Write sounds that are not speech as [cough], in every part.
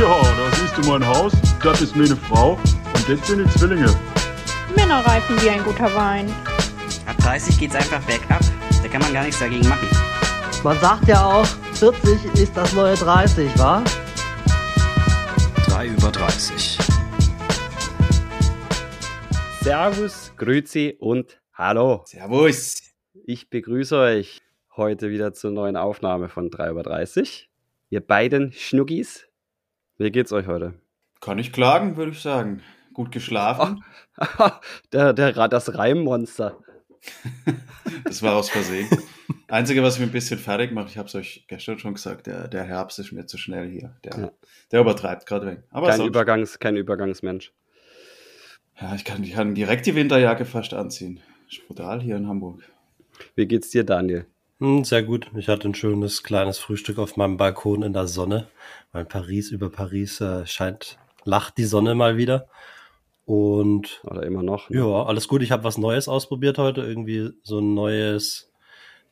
Ja, da siehst du mein Haus, das ist meine Frau und das sind die Zwillinge. Männer reifen wie ein guter Wein. Ab 30 geht's einfach bergab. Da kann man gar nichts dagegen machen. Man sagt ja auch, 40 ist das neue 30, wa? 3 über 30. Servus, Grüezi und Hallo. Servus. Ich begrüße euch heute wieder zur neuen Aufnahme von 3 über 30. Ihr beiden Schnuggis, wie geht's euch heute? Kann ich klagen, würde ich sagen. Gut geschlafen. [laughs] der, der, das Reimmonster. [laughs] das war aus Versehen. Einzige, was mich ein bisschen fertig macht, ich habe es euch gestern schon gesagt, der, der Herbst ist mir zu schnell hier. Der, der übertreibt gerade weg. Aber kein, Übergangs, kein Übergangsmensch. Ja, ich kann, ich kann direkt die Winterjacke fast anziehen. Ist brutal hier in Hamburg. Wie geht's dir, Daniel? Hm, sehr gut. Ich hatte ein schönes kleines Frühstück auf meinem Balkon in der Sonne. Weil Paris über Paris äh, scheint, lacht die Sonne mal wieder. Und oder immer noch. Ne? Ja, alles gut. Ich habe was Neues ausprobiert heute. Irgendwie so ein neues,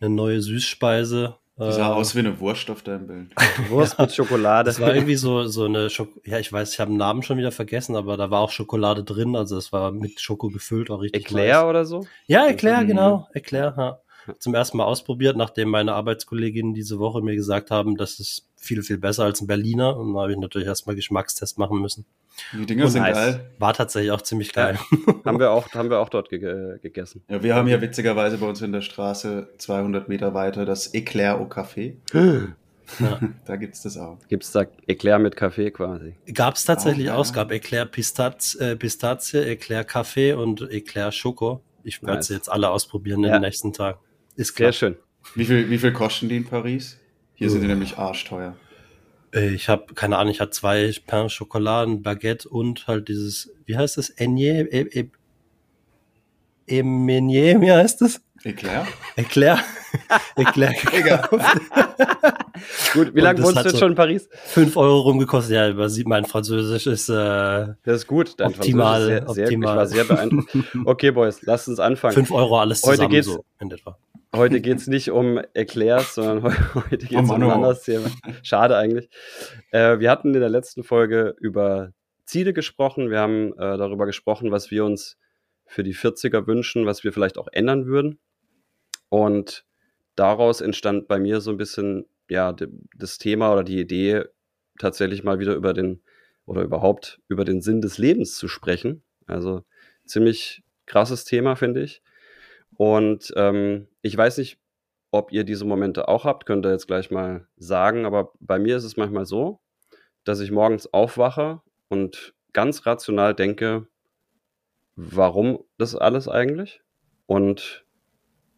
eine neue Süßspeise. Die sah äh, aus wie eine Wurst auf deinem Bild. [laughs] Wurst mit Schokolade. Das war irgendwie so, [laughs] so eine Schok Ja, ich weiß, ich habe den Namen schon wieder vergessen, aber da war auch Schokolade drin. Also es war mit Schoko gefüllt, war richtig. Eclair nice. oder so? Ja, Eclair, genau. Eclair, ja. Zum ersten Mal ausprobiert, nachdem meine Arbeitskolleginnen diese Woche mir gesagt haben, das ist viel, viel besser als ein Berliner. Und da habe ich natürlich erstmal Geschmackstest machen müssen. Die Dinger und sind nice. geil. War tatsächlich auch ziemlich geil. Ja, [laughs] haben, wir auch, haben wir auch dort ge gegessen. Ja, wir haben ja witzigerweise bei uns in der Straße 200 Meter weiter das Eclair au Café. [laughs] Ja. da gibt es das auch. Gibt es da Eclair mit Kaffee quasi? Gab es tatsächlich auch. Es gab Eclair Pistaz äh, Pistazie, Eclair Kaffee und Eclair Schoko. Ich werde nice. sie jetzt alle ausprobieren in den nächsten Tagen. Ist klar. Sehr schön. Wie viel, wie viel kosten die in Paris? Hier sind die nämlich arschteuer. Ich habe, keine Ahnung, ich hatte zwei Pain Schokoladen, Baguette und halt dieses, wie heißt das? Enier? E, e, Emenier, wie heißt das? Eclair? Eclair. [laughs] Eclair [laughs] [laughs] Gut, wie lange wohnst du jetzt so schon in Paris? Fünf Euro rumgekostet. Ja, man sieht, mein Französisch ist, äh, das ist gut. Dein optimal, sehr, sehr, optimal. Ich war sehr beeindruckt. Okay, Boys, lasst uns anfangen. Fünf Euro alles zusammen Heute geht's, so in etwa. Heute geht es nicht um Eclairs, sondern [laughs] heute geht es oh um ein anderes Thema. Schade eigentlich. Äh, wir hatten in der letzten Folge über Ziele gesprochen. Wir haben äh, darüber gesprochen, was wir uns für die 40er wünschen, was wir vielleicht auch ändern würden. Und daraus entstand bei mir so ein bisschen ja das Thema oder die Idee, tatsächlich mal wieder über den oder überhaupt über den Sinn des Lebens zu sprechen. Also ziemlich krasses Thema, finde ich. Und ähm, ich weiß nicht, ob ihr diese Momente auch habt, könnt ihr jetzt gleich mal sagen, aber bei mir ist es manchmal so, dass ich morgens aufwache und ganz rational denke, warum das alles eigentlich? Und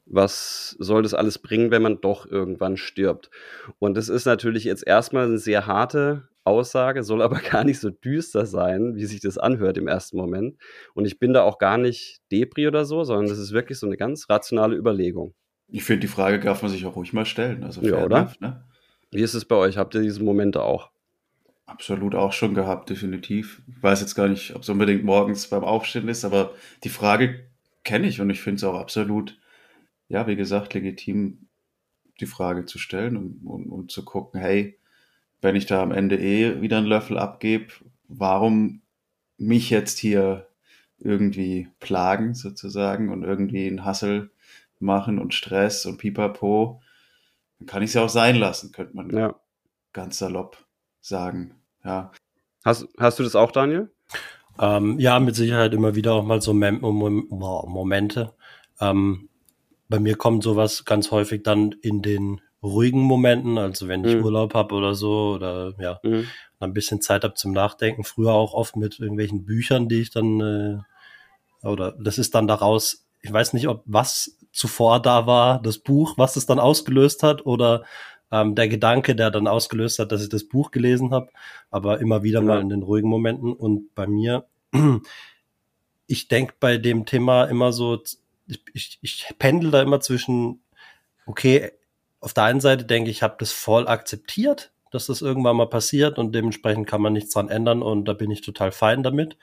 was soll das alles bringen, wenn man doch irgendwann stirbt? Und das ist natürlich jetzt erstmal eine sehr harte Aussage, soll aber [laughs] gar nicht so düster sein, wie sich das anhört im ersten Moment. Und ich bin da auch gar nicht Depri oder so, sondern das ist wirklich so eine ganz rationale Überlegung. Ich finde, die Frage darf man sich auch ruhig mal stellen. Also ja, oder? Enough, ne? Wie ist es bei euch? Habt ihr diese Momente auch? Absolut auch schon gehabt, definitiv. Ich weiß jetzt gar nicht, ob es unbedingt morgens beim Aufstehen ist, aber die Frage kenne ich und ich finde es auch absolut, ja, wie gesagt, legitim, die Frage zu stellen und, und, und zu gucken, hey, wenn ich da am Ende eh wieder einen Löffel abgebe, warum mich jetzt hier irgendwie plagen sozusagen und irgendwie einen Hassel machen und Stress und Pipapo, dann kann ich es ja auch sein lassen, könnte man ja. ganz salopp sagen. Ja. Hast, hast du das auch, Daniel? Ähm, ja, mit Sicherheit immer wieder auch mal so Mem Mom Momente. Ähm, bei mir kommt sowas ganz häufig dann in den ruhigen Momenten, also wenn ich mhm. Urlaub habe oder so oder ja, mhm. ein bisschen Zeit habe zum Nachdenken. Früher auch oft mit irgendwelchen Büchern, die ich dann äh, oder das ist dann daraus, ich weiß nicht, ob was zuvor da war, das Buch, was es dann ausgelöst hat oder ähm, der Gedanke, der dann ausgelöst hat, dass ich das Buch gelesen habe, aber immer wieder ja. mal in den ruhigen Momenten und bei mir, [clears throat] ich denke bei dem Thema immer so, ich, ich, ich pendel da immer zwischen, okay, auf der einen Seite denke ich, ich habe das voll akzeptiert, dass das irgendwann mal passiert und dementsprechend kann man nichts dran ändern und da bin ich total fein damit.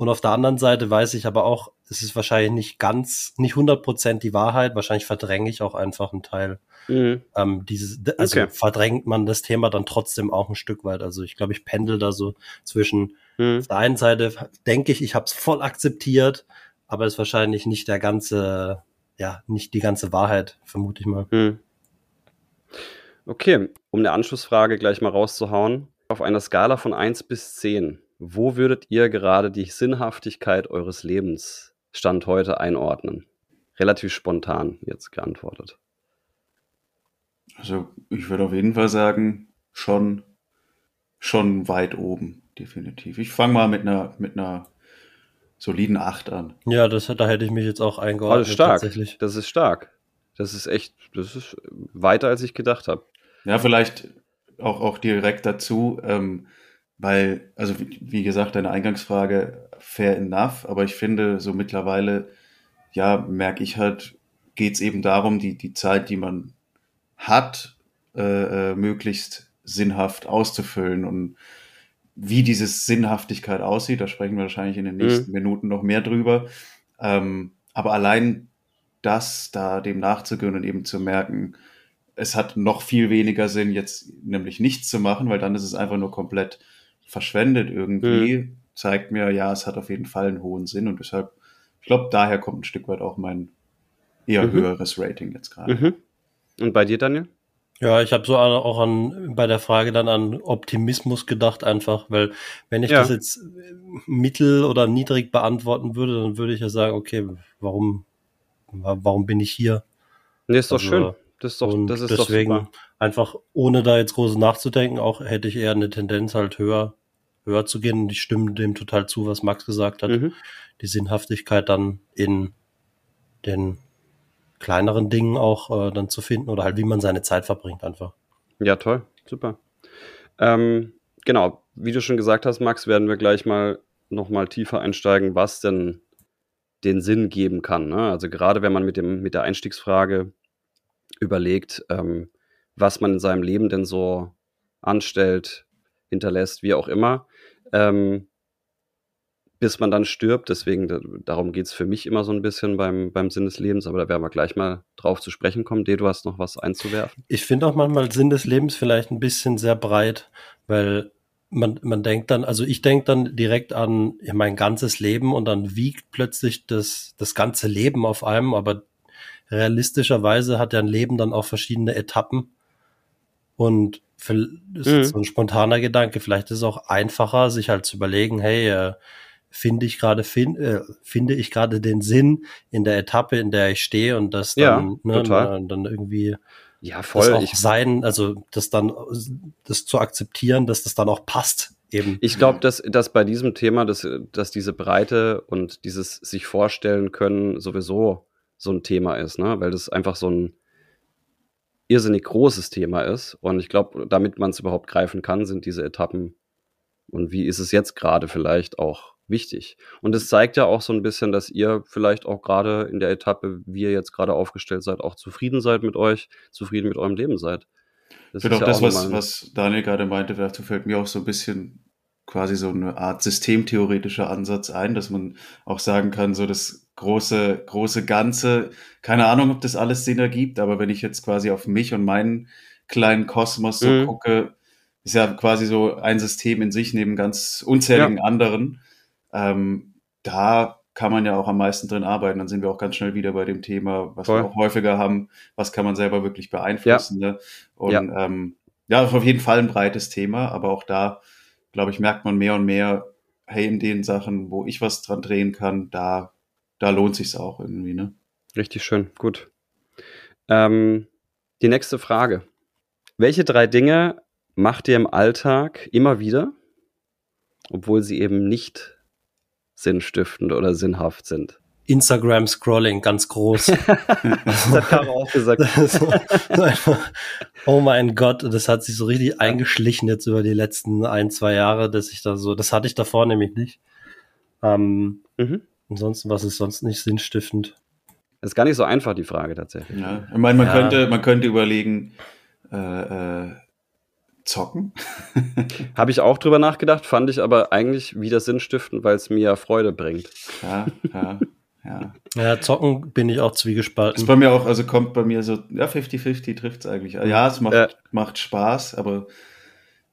Und auf der anderen Seite weiß ich aber auch, es ist wahrscheinlich nicht ganz, nicht 100% die Wahrheit. Wahrscheinlich verdränge ich auch einfach einen Teil. Mhm. Ähm, dieses, also okay. verdrängt man das Thema dann trotzdem auch ein Stück weit. Also ich glaube, ich pendel da so zwischen mhm. auf der einen Seite denke ich, ich habe es voll akzeptiert, aber es ist wahrscheinlich nicht der ganze, ja, nicht die ganze Wahrheit, vermute ich mal. Mhm. Okay, um eine Anschlussfrage gleich mal rauszuhauen. Auf einer Skala von 1 bis 10, wo würdet ihr gerade die Sinnhaftigkeit eures Lebens Stand heute einordnen? Relativ spontan jetzt geantwortet. Also ich würde auf jeden Fall sagen, schon, schon weit oben, definitiv. Ich fange mal mit einer, mit einer soliden 8 an. Ja, das, da hätte ich mich jetzt auch eingeordnet. Oh, das ist stark. Das ist stark. Das ist echt, das ist weiter, als ich gedacht habe. Ja, vielleicht auch, auch direkt dazu, ähm, weil, also wie, wie gesagt, deine Eingangsfrage fair enough, aber ich finde, so mittlerweile, ja, merke ich halt, geht es eben darum, die, die Zeit, die man hat, äh, äh, möglichst sinnhaft auszufüllen und wie diese Sinnhaftigkeit aussieht, da sprechen wir wahrscheinlich in den mhm. nächsten mhm. Minuten noch mehr drüber. Ähm, aber allein das, da dem nachzugehen und eben zu merken, es hat noch viel weniger Sinn, jetzt nämlich nichts zu machen, weil dann ist es einfach nur komplett verschwendet irgendwie, mhm. zeigt mir, ja, es hat auf jeden Fall einen hohen Sinn und deshalb, ich glaube, daher kommt ein Stück weit auch mein eher mhm. höheres Rating jetzt gerade. Mhm. Und bei dir, Daniel? Ja, ich habe so auch an bei der Frage dann an Optimismus gedacht, einfach, weil wenn ich ja. das jetzt mittel oder niedrig beantworten würde, dann würde ich ja sagen, okay, warum, warum bin ich hier? Nee, ist doch also, schön. Das ist doch, und das ist deswegen doch einfach, ohne da jetzt groß nachzudenken, auch hätte ich eher eine Tendenz halt höher, höher zu gehen. Und ich stimme dem total zu, was Max gesagt hat. Mhm. Die Sinnhaftigkeit dann in den kleineren Dingen auch äh, dann zu finden oder halt wie man seine Zeit verbringt einfach. Ja, toll, super. Ähm, genau, wie du schon gesagt hast, Max, werden wir gleich mal nochmal tiefer einsteigen, was denn den Sinn geben kann. Ne? Also gerade wenn man mit, dem, mit der Einstiegsfrage überlegt, ähm, was man in seinem Leben denn so anstellt, hinterlässt, wie auch immer, ähm, bis man dann stirbt. Deswegen, darum geht es für mich immer so ein bisschen beim, beim Sinn des Lebens, aber da werden wir gleich mal drauf zu sprechen kommen. De, du hast noch was einzuwerfen? Ich finde auch manchmal Sinn des Lebens vielleicht ein bisschen sehr breit, weil man, man denkt dann, also ich denke dann direkt an mein ganzes Leben und dann wiegt plötzlich das, das ganze Leben auf einem, aber realistischerweise hat ja ein Leben dann auch verschiedene Etappen. Und für, das ist mhm. so ein spontaner Gedanke. Vielleicht ist es auch einfacher, sich halt zu überlegen, hey, äh, finde ich gerade find, äh, finde ich gerade den Sinn in der Etappe, in der ich stehe und das dann, ja, ne, dann, dann irgendwie ja voll das auch ich, sein, also das dann das zu akzeptieren, dass das dann auch passt eben. Ich glaube, dass, dass bei diesem Thema, dass, dass diese Breite und dieses sich vorstellen können sowieso so ein Thema ist, ne? weil das einfach so ein irrsinnig großes Thema ist. Und ich glaube, damit man es überhaupt greifen kann, sind diese Etappen und wie ist es jetzt gerade vielleicht auch wichtig. Und es zeigt ja auch so ein bisschen, dass ihr vielleicht auch gerade in der Etappe, wie ihr jetzt gerade aufgestellt seid, auch zufrieden seid mit euch, zufrieden mit eurem Leben seid. Das ich finde auch das, was, was Daniel gerade meinte, dazu fällt mir auch so ein bisschen quasi so eine Art systemtheoretischer Ansatz ein, dass man auch sagen kann, so das große, große Ganze, keine Ahnung, ob das alles Sinn ergibt, aber wenn ich jetzt quasi auf mich und meinen kleinen Kosmos so mhm. gucke, ist ja quasi so ein System in sich neben ganz unzähligen ja. anderen. Ähm, da kann man ja auch am meisten drin arbeiten. Dann sind wir auch ganz schnell wieder bei dem Thema, was Voll. wir auch häufiger haben, was kann man selber wirklich beeinflussen. Ja. Ne? Und ja. Ähm, ja, auf jeden Fall ein breites Thema, aber auch da, glaube ich, merkt man mehr und mehr, hey, in den Sachen, wo ich was dran drehen kann, da, da lohnt sich's auch irgendwie, ne? Richtig schön, gut. Ähm, die nächste Frage. Welche drei Dinge macht ihr im Alltag immer wieder, obwohl sie eben nicht sinnstiftend oder sinnhaft sind. Instagram Scrolling ganz groß. [laughs] das hat Caro auch gesagt. [laughs] oh mein Gott, das hat sich so richtig eingeschlichen jetzt über die letzten ein, zwei Jahre, dass ich da so, das hatte ich davor nämlich nicht. Ähm, mhm. Ansonsten, was ist sonst nicht sinnstiftend? Das ist gar nicht so einfach, die Frage tatsächlich. Ja, ich meine, man, ja. könnte, man könnte überlegen, äh, äh, Zocken? [laughs] Habe ich auch drüber nachgedacht, fand ich aber eigentlich wieder sinnstiftend, weil es mir Freude bringt. Ja, ja, ja. Ja, zocken bin ich auch zwiegespalten. Ist bei mir auch, also kommt bei mir so, ja, 50-50 trifft es eigentlich. Ja, es macht, Ja. macht Spaß, aber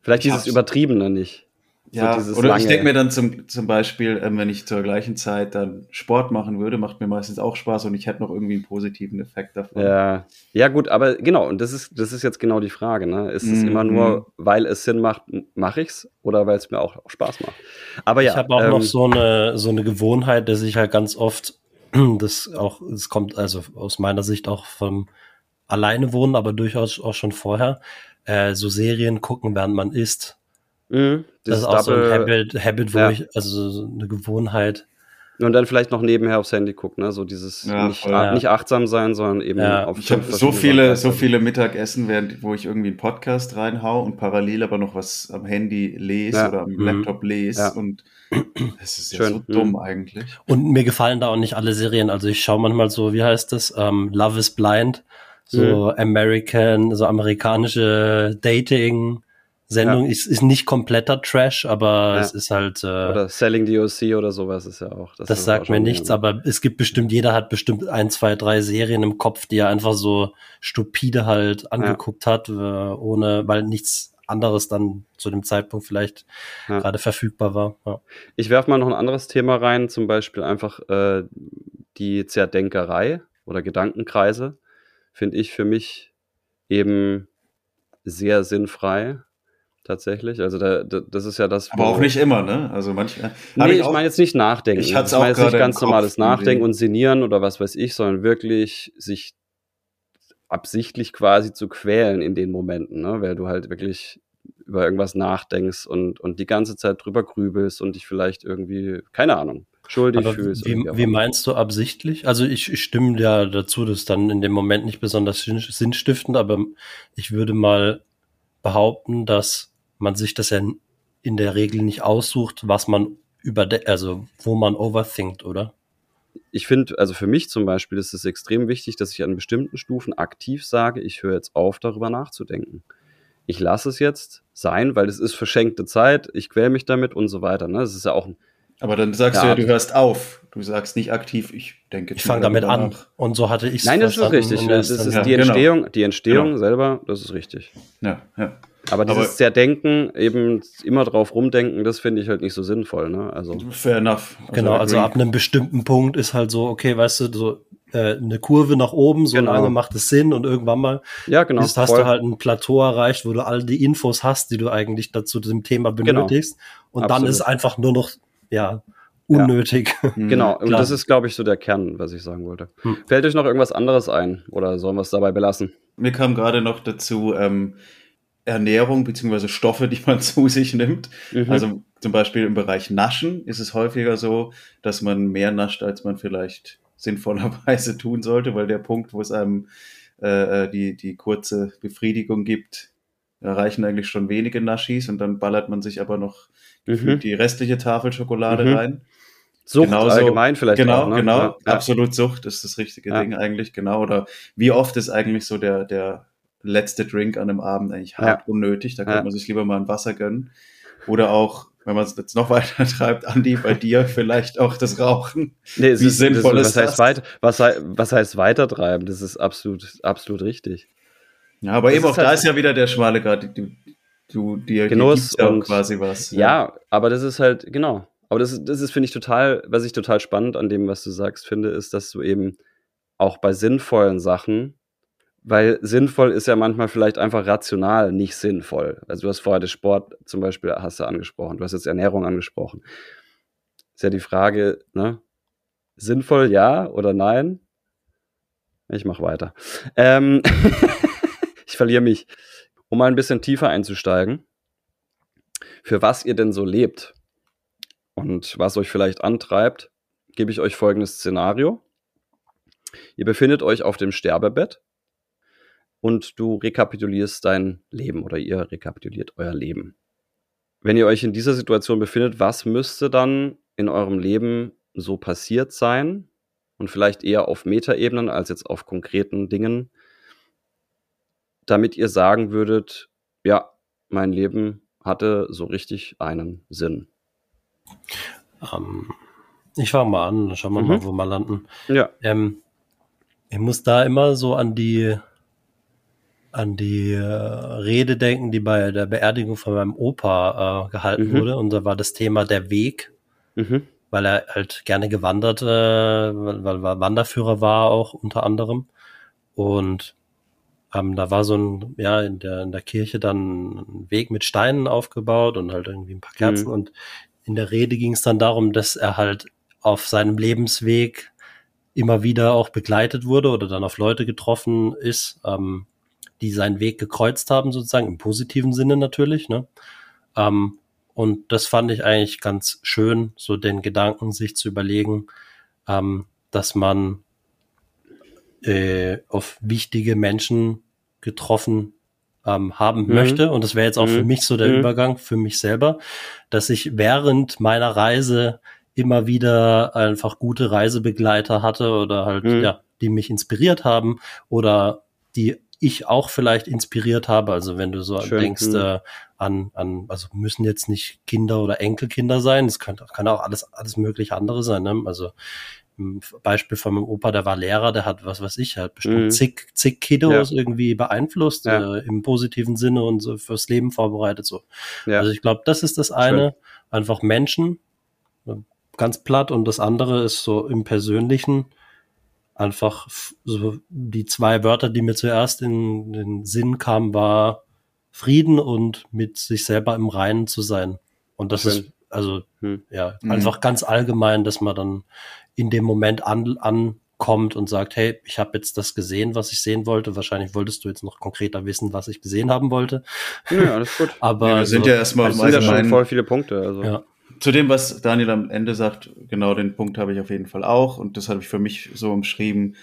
Vielleicht Ich dieses Übertriebene nicht. Ja, dieses oder ich lange- denke mir dann zum, zum Beispiel, ähm, wenn ich zur gleichen Zeit dann Sport machen würde, macht mir meistens auch Spaß und ich hätte noch irgendwie einen positiven Effekt davon. Ja, ja gut, aber genau, und das ist, das ist jetzt genau die Frage, ne? Ist es Mhm. immer nur, weil es Sinn macht, mache ich's oder weil es mir auch, auch Spaß macht? Aber ja, ich habe auch ähm, noch so eine, so eine Gewohnheit, dass ich halt ganz oft, [clears throat] das auch, es kommt also aus meiner Sicht auch vom alleine wohnen, aber durchaus auch schon vorher, äh, so Serien gucken, während man isst. Mh, Das ist auch so ein Habit, Habit wo Ja. ich, also so eine Gewohnheit. Und dann vielleicht noch nebenher aufs Handy gucken, ne? So dieses Ja, nicht, Ja. nicht achtsam sein, sondern eben Ja. auf Ich habe so viele, so viele Mittagessen, während, wo ich irgendwie einen Podcast reinhau und parallel aber noch was am Handy lese Ja. oder am Mhm. Laptop lese Ja. und das ist ja so dumm Mhm. eigentlich. Und mir gefallen da auch nicht alle Serien. Also ich schaue manchmal so, wie heißt das? Ähm, Love is Blind. So American, so amerikanische Dating. Sendung ist, ist nicht kompletter Trash, aber Ja. es ist halt, äh, Oder Selling DOC oder sowas ist ja auch. das ist sagt mir nichts, aber es gibt bestimmt, jeder hat bestimmt ein, zwei, drei Serien im Kopf, die er einfach so stupide halt angeguckt hat, äh, ohne, weil nichts anderes dann zu dem Zeitpunkt vielleicht Ja. gerade verfügbar war. Ja. Ich werfe mal noch ein anderes Thema rein, zum Beispiel einfach äh, die Zerdenkerei oder Gedankenkreise, finde ich für mich eben sehr sinnfrei, tatsächlich. Also da, da, das ist ja das. Aber auch nicht immer, ne? Also manchmal. Nee, ich, meine jetzt nicht nachdenken. Ich hat's meine auch jetzt nicht ganz normales Nachdenken und Sinnieren oder was weiß ich, sondern wirklich sich absichtlich quasi zu quälen in den Momenten, ne? weil du halt wirklich über irgendwas nachdenkst und, und die ganze Zeit drüber grübelst und dich vielleicht irgendwie, keine Ahnung, schuldig Aber fühlst. wie, wie meinst du absichtlich? Also ich, ich stimme ja dazu, dass dann in dem Moment nicht besonders sinn- sinnstiftend, aber ich würde mal behaupten, dass man sich das ja in der Regel nicht aussucht, was man über, also wo man overthinkt, oder? ich finde, also für mich zum Beispiel ist es extrem wichtig, dass ich an bestimmten Stufen aktiv sage, ich höre jetzt auf, darüber nachzudenken. Ich lasse es jetzt sein, weil es ist verschenkte Zeit, ich quäle mich damit und so weiter. Ne? Das ist ja auch ein, Aber dann sagst Ja, du ja, du hörst auf. Du sagst nicht aktiv, ich denke Ich fange damit an. nach. Und so hatte ich es nein, das ist richtig. Das ist Ja, die genau. Entstehung, die Entstehung Genau. selber, das ist richtig. Ja, ja. Aber dieses Aber- Zerdenken, eben immer drauf rumdenken, das finde ich halt nicht so sinnvoll. Ne? Also Fair enough. Genau, also ab einem bestimmten Punkt ist halt so, okay, weißt du, so äh, eine Kurve nach oben, so Genau. lange macht es Sinn und irgendwann mal ja, genau. ist, hast voll. du halt ein Plateau erreicht, wo du all die Infos hast, die du eigentlich dazu dem Thema Genau. benötigst. Und dann Absolut. ist einfach nur noch, ja, unnötig. Mhm. [laughs] Genau, und das ist, glaube ich, so der Kern, was ich sagen wollte. Hm. Fällt euch noch irgendwas anderes ein oder sollen wir es dabei belassen? Mir kam gerade noch dazu ähm, Ernährung beziehungsweise Stoffe, die man [laughs] zu sich nimmt. Mhm. Also zum Beispiel im Bereich Naschen ist es häufiger so, dass man mehr nascht, als man vielleicht sinnvollerweise [laughs] tun sollte, weil der Punkt, wo es einem äh, äh, die, die kurze Befriedigung gibt, erreichen eigentlich schon wenige Naschis und dann ballert man sich aber noch Mhm. die restliche Tafel Schokolade Mhm. rein. Sucht Genauso- allgemein vielleicht Genau, auch. Ne? genau. Ja, ja. Absolut Sucht ist das richtige Ja. Ding eigentlich, genau. Oder wie oft ist eigentlich so der, der letzte Drink an einem Abend eigentlich hart unnötig? Da könnte Ja. man sich lieber mal ein Wasser gönnen. Oder auch, wenn man es jetzt noch weiter [laughs] treibt, Andi, bei dir vielleicht auch das Rauchen. Nee, es Wie ist, sinnvoll das, ist was heißt das? Weit, was, was heißt weitertreiben? Das ist absolut, absolut richtig. Ja, aber Das eben auch da halt- ist ja wieder der schmale Grad. Du, du dir Genuss dir ja und- quasi was. Ja, aber das ist halt, genau. Aber das ist, das ist, finde ich, total, was ich total spannend an dem, was du sagst, finde, ist, dass du eben auch bei sinnvollen Sachen, weil sinnvoll ist ja manchmal vielleicht einfach rational nicht sinnvoll. Also du hast vorher den Sport zum Beispiel, hast du angesprochen, du hast jetzt Ernährung angesprochen. Ist ja die Frage, ne? Sinnvoll ja oder nein? Ich mach weiter. Ähm [laughs] ich verliere mich. Um mal ein bisschen tiefer einzusteigen, für was ihr denn so lebt und was euch vielleicht antreibt, gebe ich euch folgendes Szenario. Ihr befindet euch auf dem Sterbebett und du rekapitulierst dein Leben oder ihr rekapituliert euer Leben. Wenn ihr euch in dieser Situation befindet, was müsste dann in eurem Leben so passiert sein und vielleicht eher auf Metaebenen als jetzt auf konkreten Dingen, damit ihr sagen würdet, ja, mein Leben hatte so richtig einen Sinn. Ähm, ich fange mal an, schauen wir mhm. mal, wo wir landen. Ja. Ähm, ich muss da immer so an die an die äh, Rede denken, die bei der Beerdigung von meinem Opa äh, gehalten mhm. wurde. Und da war das Thema der Weg, mhm. weil er halt gerne gewandert, äh, weil, weil er Wanderführer war auch unter anderem. Und ähm, da war so ein, ja, in der, in der Kirche dann ein Weg mit Steinen aufgebaut und halt irgendwie ein paar Kerzen. Mhm. Und in der Rede ging es dann darum, dass er halt auf seinem Lebensweg immer wieder auch begleitet wurde oder dann auf Leute getroffen ist, ähm, die seinen Weg gekreuzt haben, sozusagen, im positiven Sinne natürlich. Ne? Ähm, und das fand ich eigentlich ganz schön, so den Gedanken sich zu überlegen, ähm, dass man äh, auf wichtige Menschen getroffen ähm, haben mhm. möchte. Und das wäre jetzt auch mhm. für mich so der mhm. Übergang, für mich selber, dass ich während meiner Reise immer wieder einfach gute Reisebegleiter hatte oder halt, mhm. ja, die mich inspiriert haben oder die ich auch vielleicht inspiriert habe. Also wenn du so Schön, denkst mhm. äh, an, an, also müssen jetzt nicht Kinder oder Enkelkinder sein, es kann, kann auch alles, alles mögliche andere sein. Ne? Also Beispiel von meinem Opa, der war Lehrer, der hat, was weiß ich, hat bestimmt mhm. zig, zig Kiddos ja. irgendwie beeinflusst, ja. äh, im positiven Sinne und so fürs Leben vorbereitet. So. Ja. Also ich glaube, das ist das eine, Schön. einfach Menschen, ganz platt, und das andere ist so im Persönlichen einfach so die zwei Wörter, die mir zuerst in den Sinn kamen, war Frieden und mit sich selber im Reinen zu sein. Und das Schön. ist also hm. ja mhm. einfach ganz allgemein, dass man dann in dem Moment an, ankommt und sagt, hey, ich habe jetzt das gesehen, was ich sehen wollte. Wahrscheinlich wolltest du jetzt noch konkreter wissen, was ich gesehen haben wollte. Ja, alles gut. [laughs] Aber ja, wir sind so, ja erstmal sind ja schon voll viele Punkte. Also. Ja. Zu dem, was Daniel am Ende sagt, genau den Punkt habe ich auf jeden Fall auch und das habe ich für mich so umschrieben,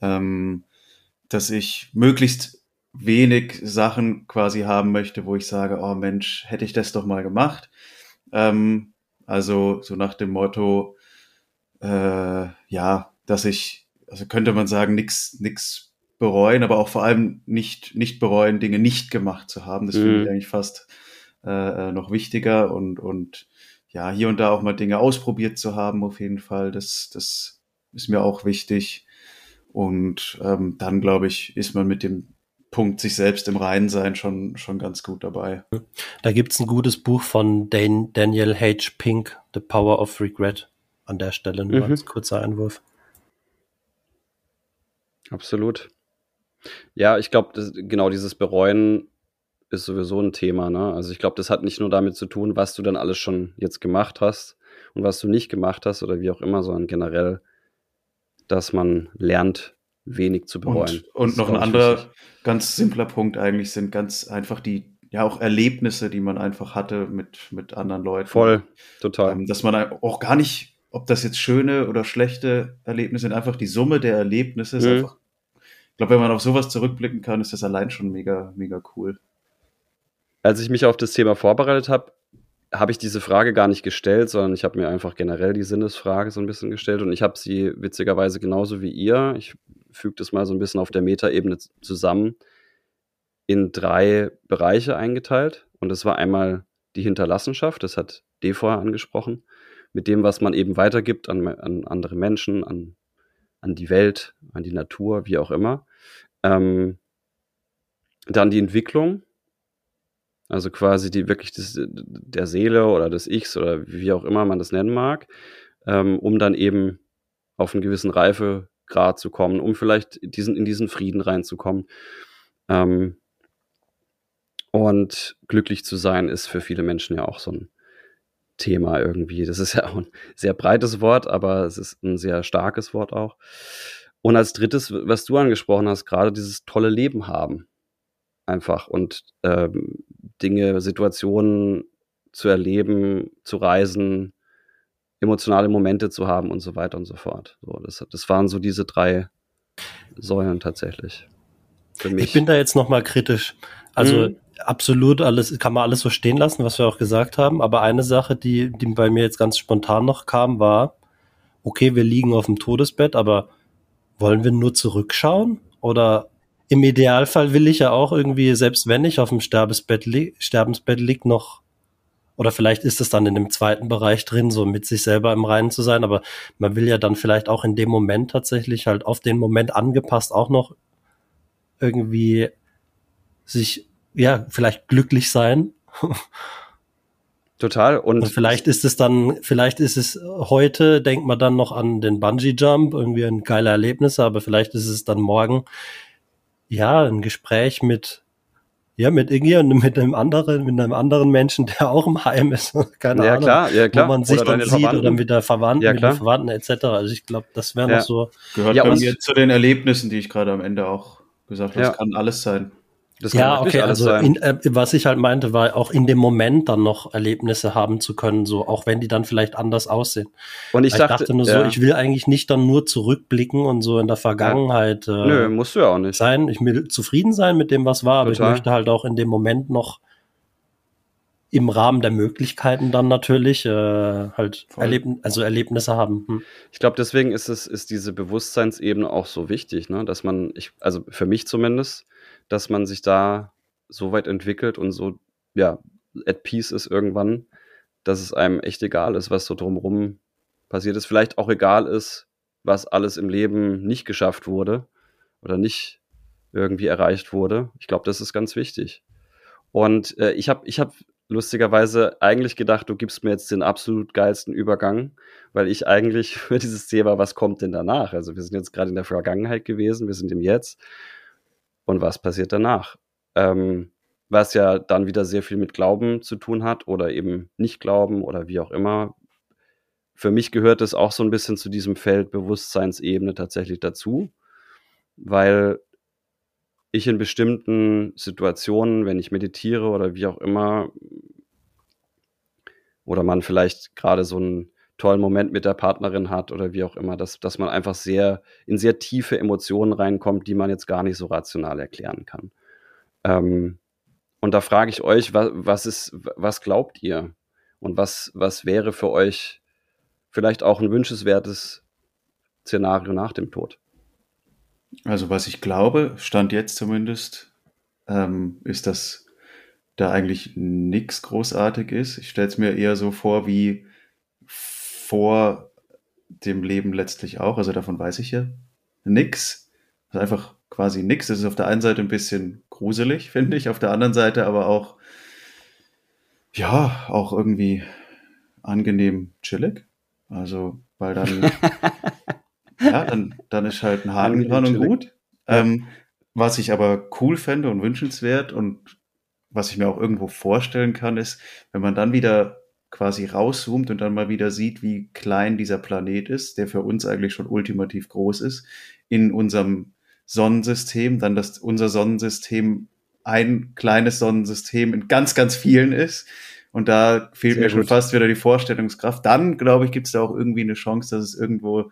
ähm, dass ich möglichst wenig Sachen quasi haben möchte, wo ich sage, oh Mensch, hätte ich das doch mal gemacht. Ähm, also so nach dem Motto, äh, ja, dass ich, also könnte man sagen, nix, nix bereuen, aber auch vor allem nicht, nicht bereuen, Dinge nicht gemacht zu haben. Das mhm. finde ich eigentlich fast äh, äh, noch wichtiger und, und ja, hier und da auch mal Dinge ausprobiert zu haben, auf jeden Fall. Das, das ist mir auch wichtig. Und ähm, dann, glaube ich, ist man mit dem Punkt sich selbst im Reinen sein schon, schon ganz gut dabei. Da gibt's ein gutes Buch von Dan Daniel H. Pink, The Power of Regret an der Stelle nur mhm. als kurzer Einwurf. Absolut. Ja, ich glaube, genau dieses Bereuen ist sowieso ein Thema. Ne? Also ich glaube, das hat nicht nur damit zu tun, was du dann alles schon jetzt gemacht hast und was du nicht gemacht hast oder wie auch immer, sondern generell, dass man lernt, wenig zu bereuen. Und, und noch ein anderer wichtig. ganz simpler Punkt eigentlich sind ganz einfach die ja auch Erlebnisse, die man einfach hatte mit, mit anderen Leuten. Voll, total. Ähm, dass man auch gar nicht ob das jetzt schöne oder schlechte Erlebnisse sind, einfach die Summe der Erlebnisse ist mhm. einfach. Ich glaube, wenn man auf sowas zurückblicken kann, ist das allein schon mega, mega cool. Als ich mich auf das Thema vorbereitet habe, habe ich diese Frage gar nicht gestellt, sondern ich habe mir einfach generell die Sinnesfrage so ein bisschen gestellt und ich habe sie witzigerweise genauso wie ihr, ich füge das mal so ein bisschen auf der Metaebene zusammen, in drei Bereiche eingeteilt. Und das war einmal die Hinterlassenschaft, das hat D vorher angesprochen mit dem, was man eben weitergibt an, an andere Menschen, an, an die Welt, an die Natur, wie auch immer. Ähm, dann die Entwicklung, also quasi die wirklich des, der Seele oder des Ichs oder wie auch immer man das nennen mag, ähm, um dann eben auf einen gewissen Reifegrad zu kommen, um vielleicht diesen, in diesen Frieden reinzukommen. Ähm, und glücklich zu sein ist für viele Menschen ja auch so ein, Thema irgendwie. Das ist [laughs] ja auch ein sehr breites Wort, aber es ist ein sehr starkes Wort auch. Und als drittes, was du angesprochen hast, gerade dieses tolle Leben haben. Einfach und ähm, Dinge, Situationen zu erleben, zu reisen, emotionale Momente zu haben und so weiter und so fort. So, das, das waren so diese drei Säulen tatsächlich. Für mich. Ich bin da jetzt nochmal kritisch. Also mhm absolut alles, kann man alles so stehen lassen, was wir auch gesagt haben. Aber eine Sache, die, die bei mir jetzt ganz spontan noch kam, war, okay, wir liegen auf dem Todesbett, aber wollen wir nur zurückschauen? Oder im Idealfall will ich ja auch irgendwie, selbst wenn ich auf dem Sterbensbett, li Sterbensbett lieg, noch oder vielleicht ist es dann in dem zweiten Bereich drin, so mit sich selber im Reinen zu sein, aber man will ja dann vielleicht auch in dem Moment tatsächlich halt auf den Moment angepasst auch noch irgendwie sich, ja, vielleicht glücklich sein. Total. Und, und, vielleicht ist es dann, vielleicht ist es heute, denkt man dann noch an den Bungee Jump, irgendwie ein geiler Erlebnis, aber vielleicht ist es dann morgen, ja, ein Gespräch mit, ja, mit irgendwie mit einem anderen, mit einem anderen Menschen, der auch im Heim ist, [laughs] keine ja, Ahnung, klar, ja, klar. wo man sich dann sieht oder mit der Verwandten, Ja, mit den Verwandten etc. Also ich glaube, das wäre Ja. noch so, Gehört Ja, bei mir zu den Erlebnissen, die ich gerade am Ende auch gesagt habe. Ja. Es kann alles sein. Das ja, okay, also in, äh, was ich halt meinte, war auch in dem Moment dann noch Erlebnisse haben zu können, so auch wenn die dann vielleicht anders aussehen. und ich Ich, dachte, dachte nur so, ja, ich will eigentlich nicht dann nur zurückblicken und so in der Vergangenheit äh, nö, musst du ja auch nicht. sein. Ich will zufrieden sein mit dem, was war, aber Total. ich möchte halt auch in dem Moment noch im Rahmen der Möglichkeiten dann natürlich äh, halt. Erleb also Erlebnisse haben. Hm. Ich glaube, deswegen ist es, ist diese Bewusstseinsebene auch so wichtig, ne? dass man, ich, also für mich zumindest, dass man sich da so weit entwickelt und so, ja, at peace ist irgendwann, dass es einem echt egal ist, was so drumrum passiert ist. Vielleicht auch egal ist, was alles im Leben nicht geschafft wurde oder nicht irgendwie erreicht wurde. Ich glaube, das ist ganz wichtig. Und äh, ich habe ich hab lustigerweise eigentlich gedacht, du gibst mir jetzt den absolut geilsten Übergang, weil ich eigentlich [laughs] für dieses Thema, was kommt denn danach? Also wir sind jetzt gerade in der Vergangenheit gewesen, wir sind im Jetzt. Und was passiert danach? Ähm, was ja dann wieder sehr viel mit Glauben zu tun hat oder eben nicht Glauben oder wie auch immer. Für mich gehört es auch so ein bisschen zu diesem Feld Bewusstseinsebene tatsächlich dazu, weil ich in bestimmten Situationen, wenn ich meditiere oder wie auch immer, oder man vielleicht gerade so einen tollen Moment mit der Partnerin hat oder wie auch immer, dass, dass man einfach sehr in sehr tiefe Emotionen reinkommt, die man jetzt gar nicht so rational erklären kann. Ähm, und da frage ich euch, was, was ist, was glaubt ihr? Und was, was wäre für euch vielleicht auch ein wünschenswertes Szenario nach dem Tod? Also was ich glaube, stand jetzt zumindest, ähm, ist, dass da eigentlich nichts großartig ist. Ich stelle es mir eher so vor wie vor dem Leben letztlich auch. Also davon weiß ich ja nix. Also einfach quasi nix. Das ist auf der einen Seite ein bisschen gruselig, [laughs] finde ich. Auf der anderen Seite aber auch, ja, auch irgendwie angenehm chillig. Also, weil dann, [laughs] ja, dann, dann ist halt ein Haken dran und gut. Ähm, was ich aber cool fände und wünschenswert und was ich mir auch irgendwo vorstellen kann, ist, wenn man dann wieder quasi rauszoomt und dann mal wieder sieht, wie klein dieser Planet ist, der für uns eigentlich schon ultimativ groß ist, in unserem Sonnensystem, dann dass unser Sonnensystem ein kleines Sonnensystem in ganz, ganz vielen ist. Und da fehlt Sehr mir schon gut. fast wieder die Vorstellungskraft. Dann, glaube ich, gibt es da auch irgendwie eine Chance, dass es irgendwo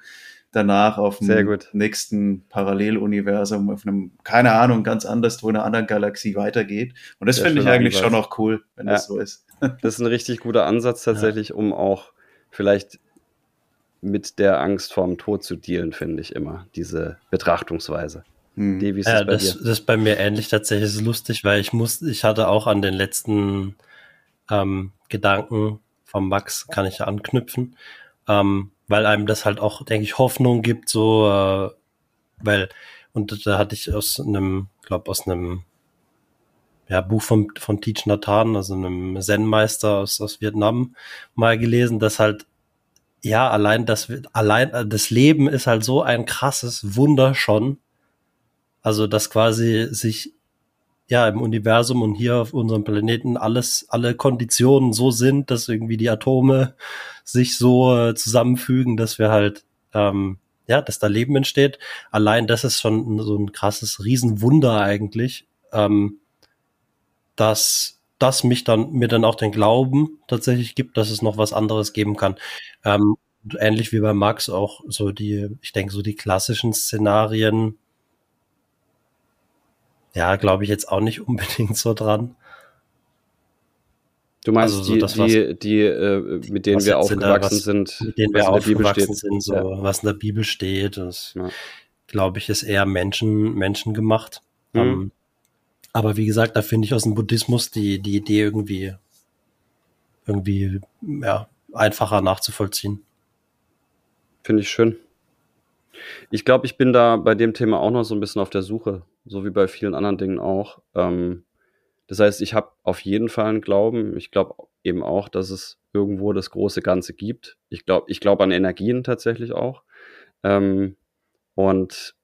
danach auf dem nächsten Paralleluniversum, auf einem, keine Ahnung, ganz anders, wo in einer anderen Galaxie weitergeht. Und das finde ich eigentlich schon auch cool, wenn Ja. das so ist. Das ist ein richtig guter Ansatz tatsächlich, um auch vielleicht mit der Angst vorm Tod zu dealen, finde ich immer, diese Betrachtungsweise. Hm. Die, wie ist Ja, das bei das, dir? das ist bei mir ähnlich tatsächlich. Ist lustig, weil ich muss, ich hatte auch an den letzten ähm, Gedanken vom Max, kann ich anknüpfen, ähm, weil einem das halt auch, denke ich, Hoffnung gibt, so, äh, weil, und da hatte ich aus einem, glaube aus einem ja, Buch von, von Teach Nathan, also einem Zen-Meister aus, aus Vietnam, mal gelesen, dass halt, ja, allein das, allein äh, das Leben ist halt so ein krasses Wunder schon. Also, dass quasi sich ja im Universum und hier auf unserem Planeten alles, alle Konditionen so sind, dass irgendwie die Atome sich so äh, zusammenfügen, dass wir halt, ähm, ja, dass da Leben entsteht. Allein das ist schon so ein krasses Riesenwunder eigentlich, ähm, dass das mich dann, mir dann auch den Glauben tatsächlich gibt, dass es noch was anderes geben kann. Ähm, ähnlich wie bei Max auch so die, ich denke, so die klassischen Szenarien, ja, glaube ich jetzt auch nicht [laughs] unbedingt so dran. Du meinst also so die, das, was- die, die äh, mit denen wir aufgewachsen was- sind, Mit denen wir aufgewachsen sind, so Ja. was in der Bibel steht, das Ja. glaube ich ist eher Menschen, menschengemacht. Mhm. Ähm, aber wie gesagt, da finde ich aus dem Buddhismus die, die Idee irgendwie, irgendwie, ja, einfacher nachzuvollziehen. Finde ich schön. Ich glaube, ich bin da bei dem Thema auch noch so ein bisschen auf der Suche, so wie bei vielen anderen Dingen auch. Ähm, das heißt, ich habe auf jeden Fall einen Glauben. Ich glaube eben auch, dass es irgendwo das große Ganze gibt. Ich glaube ich glaub an Energien tatsächlich auch. Ähm, und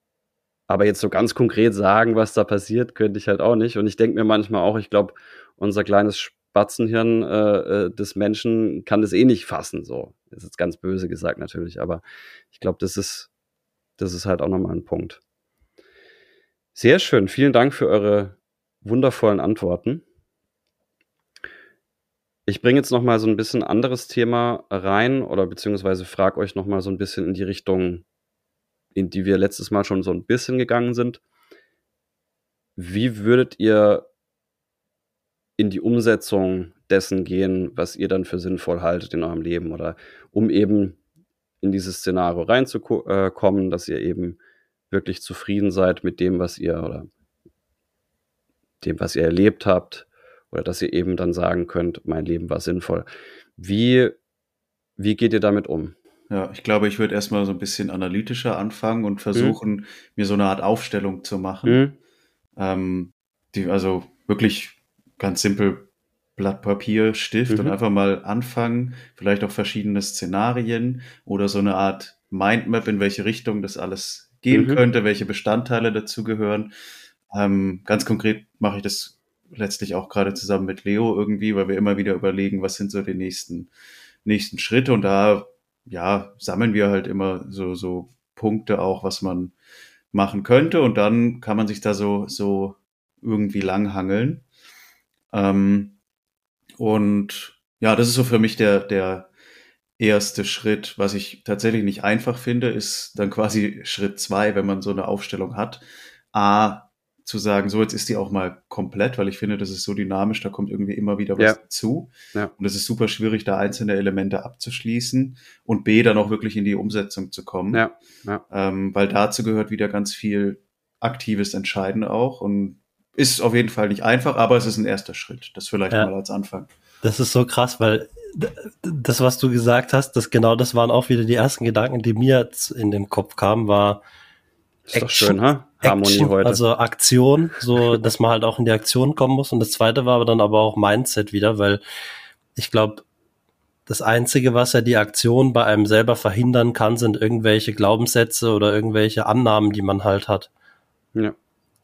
aber jetzt so ganz konkret sagen, was da passiert, könnte ich halt auch nicht. Und ich denke mir manchmal auch, ich glaube, unser kleines Spatzenhirn äh, äh, des Menschen kann das eh nicht fassen. So, ist jetzt ganz böse gesagt natürlich, aber ich glaube, das ist, das ist halt auch nochmal ein Punkt. Sehr schön. Vielen Dank für eure wundervollen Antworten. Ich bringe jetzt nochmal so ein bisschen anderes Thema rein oder beziehungsweise frage euch nochmal so ein bisschen in die Richtung in die wir letztes Mal schon so ein bisschen gegangen sind. Wie würdet ihr in die Umsetzung dessen gehen, was ihr dann für sinnvoll haltet in eurem Leben oder um eben in dieses Szenario reinzukommen, dass ihr eben wirklich zufrieden seid mit dem, was ihr oder dem, was ihr erlebt habt oder dass ihr eben dann sagen könnt, mein Leben war sinnvoll. Wie, wie geht ihr damit um? Ja, ich glaube, ich würde erstmal so ein bisschen analytischer anfangen und mhm. versuchen, mhm. mir so eine Art Aufstellung zu machen. Mhm. Ähm, die, also wirklich ganz simpel Blatt Papier, Stift mhm. und einfach mal anfangen, vielleicht auch verschiedene Szenarien oder so eine Art Mindmap, in welche Richtung das alles gehen mhm. könnte, welche Bestandteile dazugehören. Ähm, ganz konkret mache ich das letztlich auch gerade zusammen mit Leo irgendwie, weil wir immer wieder überlegen, was sind so die nächsten, nächsten Schritte und da ja, sammeln wir halt immer so, so Punkte auch, was man machen könnte und dann kann man sich da so, so irgendwie langhangeln. Ähm, und ja, das ist so für mich der, der erste Schritt. Was ich tatsächlich nicht einfach finde, ist dann quasi Schritt zwei, wenn man so eine Aufstellung hat. A, zu sagen, so jetzt ist die auch mal komplett, weil ich finde, das ist so dynamisch, da kommt irgendwie immer wieder was ja. dazu. Ja. Und es ist super schwierig, da einzelne Elemente abzuschließen und B, dann auch wirklich in die Umsetzung zu kommen. Ja. Ja. Ähm, weil dazu gehört wieder ganz viel aktives Entscheiden auch und ist auf jeden Fall nicht einfach, aber es ist ein erster Schritt. Das vielleicht ja. mal als Anfang. Das ist so krass, weil das, was du gesagt hast, das genau das waren auch wieder die ersten Gedanken, die mir jetzt in den Kopf kamen, war, ist Action, doch schön, ha? Harmonie Action, heute. Also Aktion, so [laughs] dass man halt auch in die Aktion kommen muss. Und das zweite war aber dann aber auch Mindset wieder, weil ich glaube, das Einzige, was ja die Aktion bei einem selber verhindern kann, sind irgendwelche Glaubenssätze oder irgendwelche Annahmen, die man halt hat. Ja.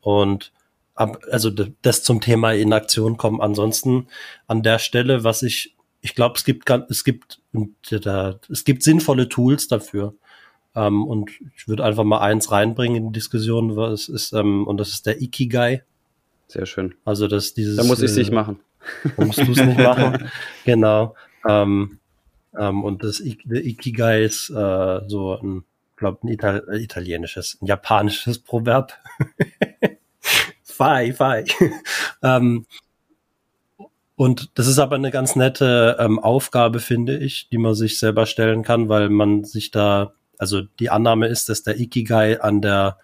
Und ab, also das zum Thema in Aktion kommen. Ansonsten an der Stelle, was ich, ich glaube, es gibt, es gibt, es gibt sinnvolle Tools dafür. Ähm, und ich würde einfach mal eins reinbringen in die Diskussion, was ist, ähm, und das ist der Ikigai. Sehr schön. Also das dieses. Da muss ich es äh, nicht machen. Da musst du es nicht machen. [laughs] Genau. Ähm, ähm, und das I Ikigai ist äh, so ein, glaube ein Ital italienisches, ein japanisches Proverb. [laughs] fai, fai. [laughs] ähm, und das ist aber eine ganz nette ähm, Aufgabe, finde ich, die man sich selber stellen kann, weil man sich da also die Annahme ist, dass der Ikigai an der